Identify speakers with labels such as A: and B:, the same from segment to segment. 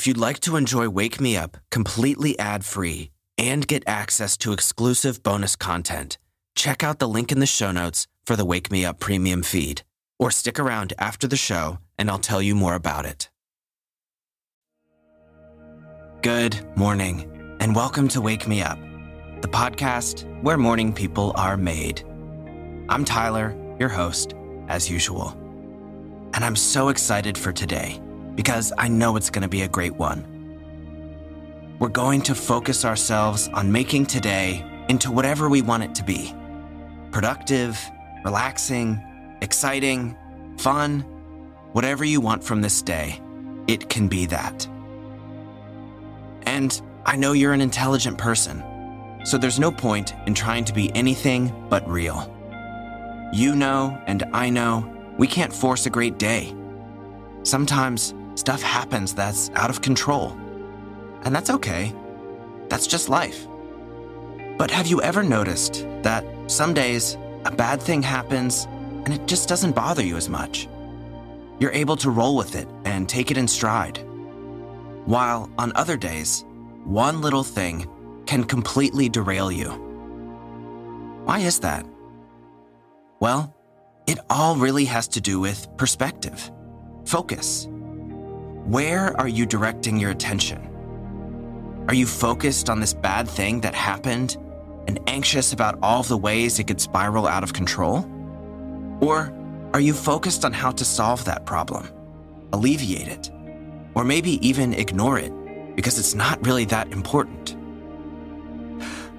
A: If you'd like to enjoy Wake Me Up completely ad free and get access to exclusive bonus content, check out the link in the show notes for the Wake Me Up premium feed, or stick around after the show and I'll tell you more about it. Good morning, and welcome to Wake Me Up, the podcast where morning people are made. I'm Tyler, your host, as usual. And I'm so excited for today because I know it's going to be a great one. We're going to focus ourselves on making today into whatever we want it to be productive, relaxing, exciting, fun, whatever you want from this day, it can be that. And I know you're an intelligent person, so there's no point in trying to be anything but real. You know, and I know, we can't force a great day. Sometimes stuff happens that's out of control. And that's okay. That's just life. But have you ever noticed that some days a bad thing happens and it just doesn't bother you as much? You're able to roll with it and take it in stride. While on other days, one little thing can completely derail you. Why is that? Well, it all really has to do with perspective, focus. Where are you directing your attention? Are you focused on this bad thing that happened and anxious about all the ways it could spiral out of control? Or are you focused on how to solve that problem, alleviate it, or maybe even ignore it because it's not really that important?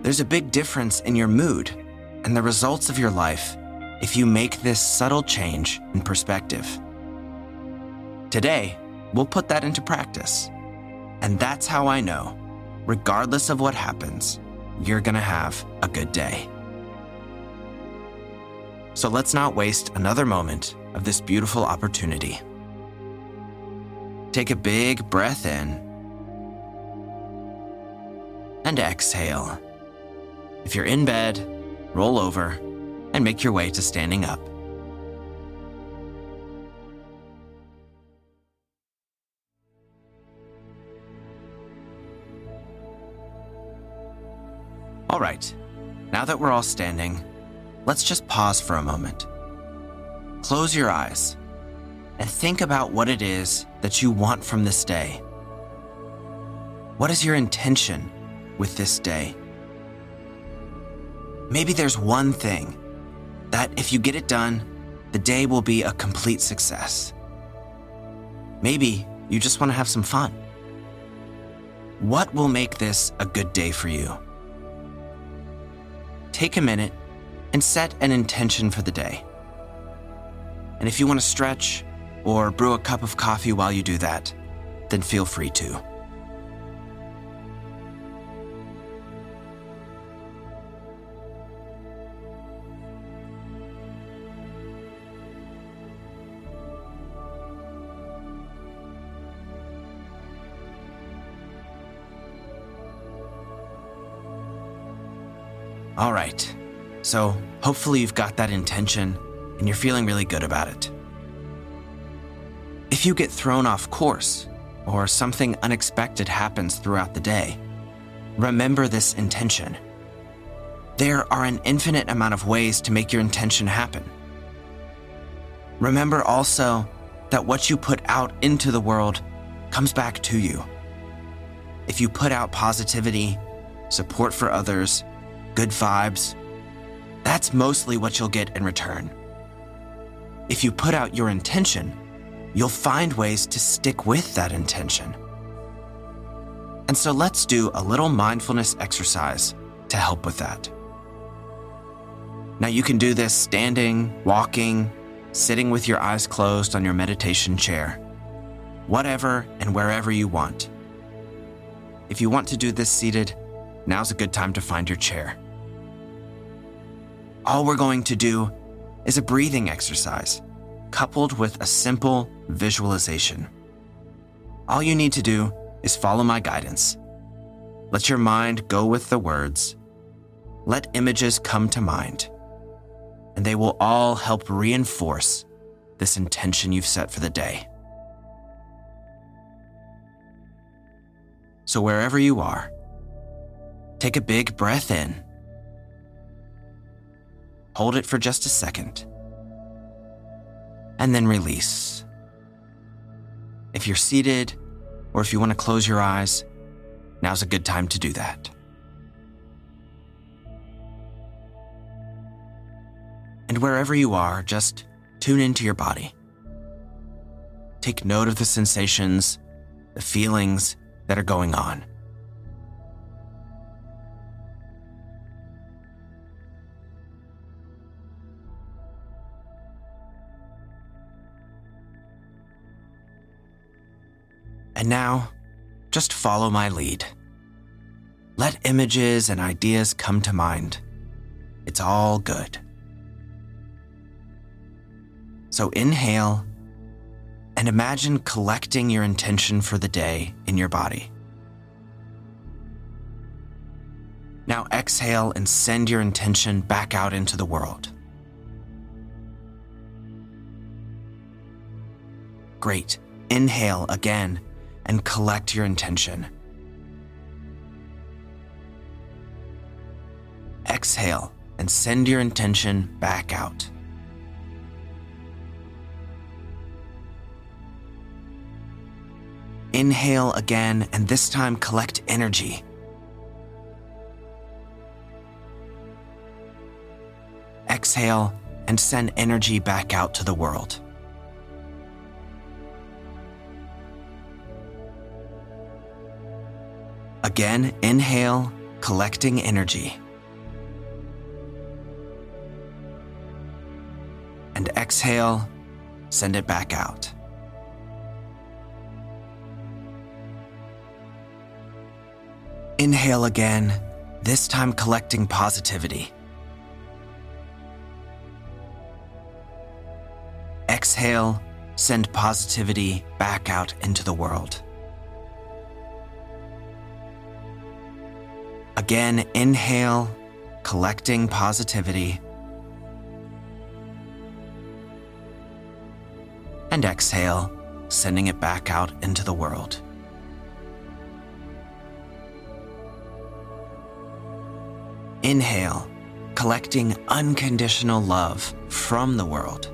A: There's a big difference in your mood and the results of your life if you make this subtle change in perspective. Today, we'll put that into practice. And that's how I know, regardless of what happens, you're gonna have a good day. So let's not waste another moment of this beautiful opportunity. Take a big breath in and exhale. If you're in bed, roll over and make your way to standing up. Now that we're all standing, let's just pause for a moment. Close your eyes and think about what it is that you want from this day. What is your intention with this day? Maybe there's one thing that if you get it done, the day will be a complete success. Maybe you just want to have some fun. What will make this a good day for you? Take a minute and set an intention for the day. And if you want to stretch or brew a cup of coffee while you do that, then feel free to. All right. So, hopefully, you've got that intention and you're feeling really good about it. If you get thrown off course or something unexpected happens throughout the day, remember this intention. There are an infinite amount of ways to make your intention happen. Remember also that what you put out into the world comes back to you. If you put out positivity, support for others, good vibes, that's mostly what you'll get in return. If you put out your intention, you'll find ways to stick with that intention. And so let's do a little mindfulness exercise to help with that. Now, you can do this standing, walking, sitting with your eyes closed on your meditation chair, whatever and wherever you want. If you want to do this seated, now's a good time to find your chair. All we're going to do is a breathing exercise coupled with a simple visualization. All you need to do is follow my guidance. Let your mind go with the words. Let images come to mind, and they will all help reinforce this intention you've set for the day. So, wherever you are, take a big breath in. Hold it for just a second. And then release. If you're seated, or if you want to close your eyes, now's a good time to do that. And wherever you are, just tune into your body. Take note of the sensations, the feelings that are going on. And now, just follow my lead. Let images and ideas come to mind. It's all good. So inhale and imagine collecting your intention for the day in your body. Now exhale and send your intention back out into the world. Great. Inhale again and collect your intention. Exhale and send your intention back out. Inhale again, and this time collect energy. Exhale and send energy back out to the world. Again, inhale, collecting energy. And exhale, send it back out. Inhale again, this time collecting positivity. Exhale, send positivity back out into the world. Again, inhale, collecting positivity. And exhale, sending it back out into the world. Inhale, collecting unconditional love from the world.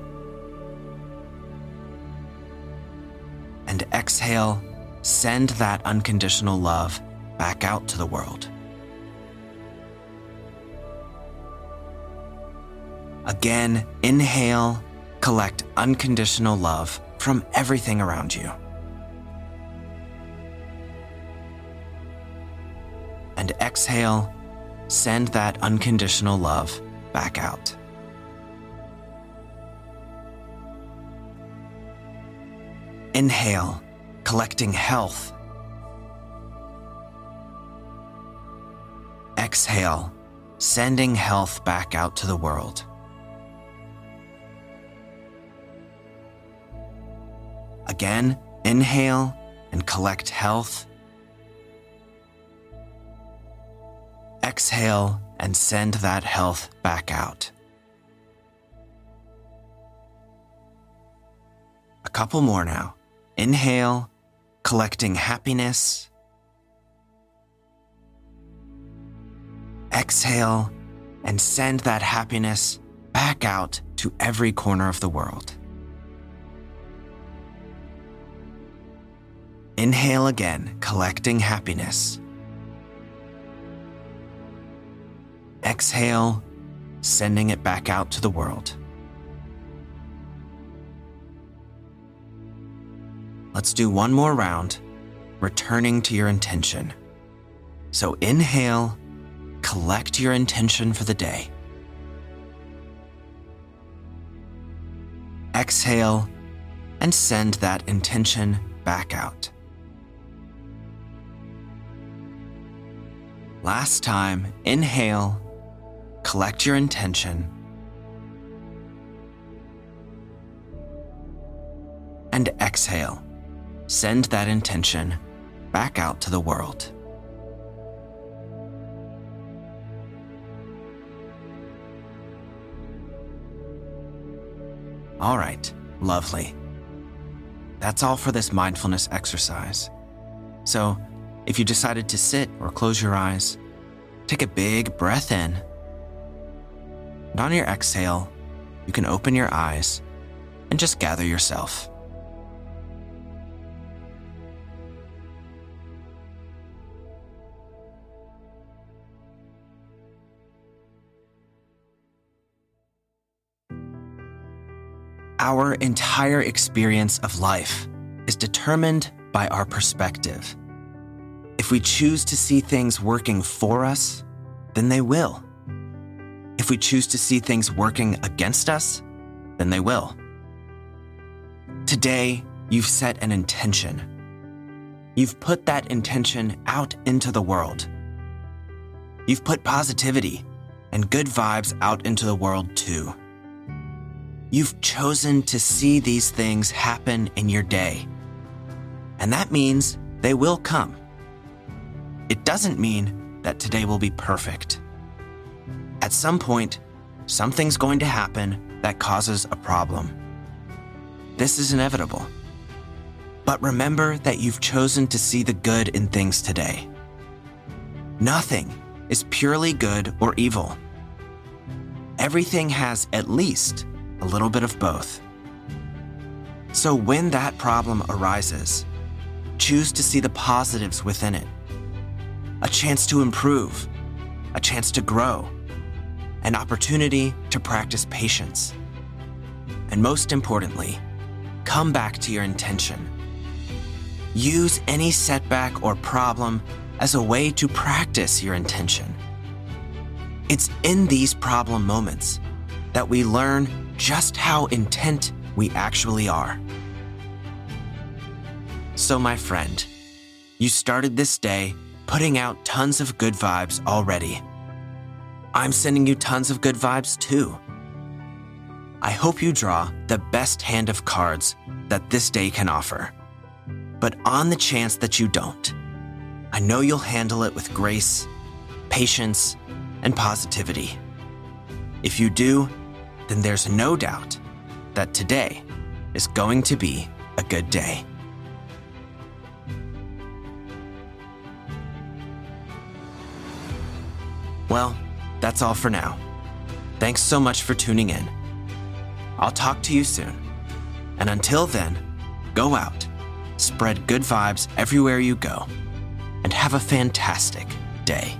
A: And exhale, send that unconditional love back out to the world. Again, inhale, collect unconditional love from everything around you. And exhale, send that unconditional love back out. Inhale, collecting health. Exhale, sending health back out to the world. Again, inhale and collect health Exhale and send that health back out. A couple more now. Inhale, collecting happiness. Exhale and send that happiness back out to every corner of the world. Inhale again, collecting happiness. Exhale, sending it back out to the world. Let's do one more round, returning to your intention. So inhale, collect your intention for the day. Exhale, and send that intention back out. Last time, inhale collect your intention, and exhale. Send that intention back out to the world. All right, lovely. That's all for this mindfulness exercise. So, if you decided to sit or close your eyes, take a big breath in. And on your exhale, you can open your eyes and just gather yourself. Our entire experience of life is determined by our perspective. If we choose to see things working for us, then they will. If we choose to see things working against us, then they will. Today, you've set an intention. You've put that intention out into the world. You've put positivity and good vibes out into the world too. You've chosen to see these things happen in your day. And that means they will come. It doesn't mean that today will be perfect. At some point, something's going to happen that causes a problem. This is inevitable. But remember that you've chosen to see the good in things today. Nothing is purely good or evil. Everything has at least a little bit of both. So when that problem arises, choose to see the positives within it a chance to improve, a chance to grow, an opportunity to practice patience. And most importantly, come back to your intention. Use any setback or problem as a way to practice your intention. It's in these problem moments that we learn just how intent we actually are. So, my friend, you started this day putting out tons of good vibes already. I'm sending you tons of good vibes too. I hope you draw the best hand of cards that this day can offer. But on the chance that you don't, I know you'll handle it with grace, patience, and positivity. If you do, then there's no doubt that today is going to be a good day. Well, that's all for now. Thanks so much for tuning in. I'll talk to you soon. And until then, go out, spread good vibes everywhere you go, and have a fantastic day.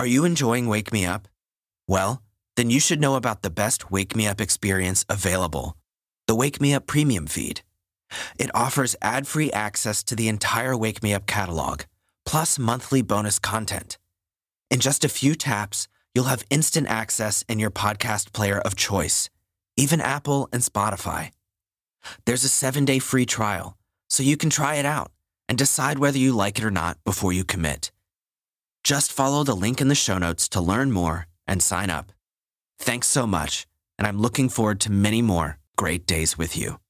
A: Are you enjoying Wake Me Up? Well, then you should know about the best Wake Me Up experience available the Wake Me Up Premium feed. It offers ad free access to the entire Wake Me Up catalog, plus monthly bonus content. In just a few taps, you'll have instant access in your podcast player of choice, even Apple and Spotify. There's a seven day free trial, so you can try it out and decide whether you like it or not before you commit. Just follow the link in the show notes to learn more and sign up. Thanks so much, and I'm looking forward to many more great days with you.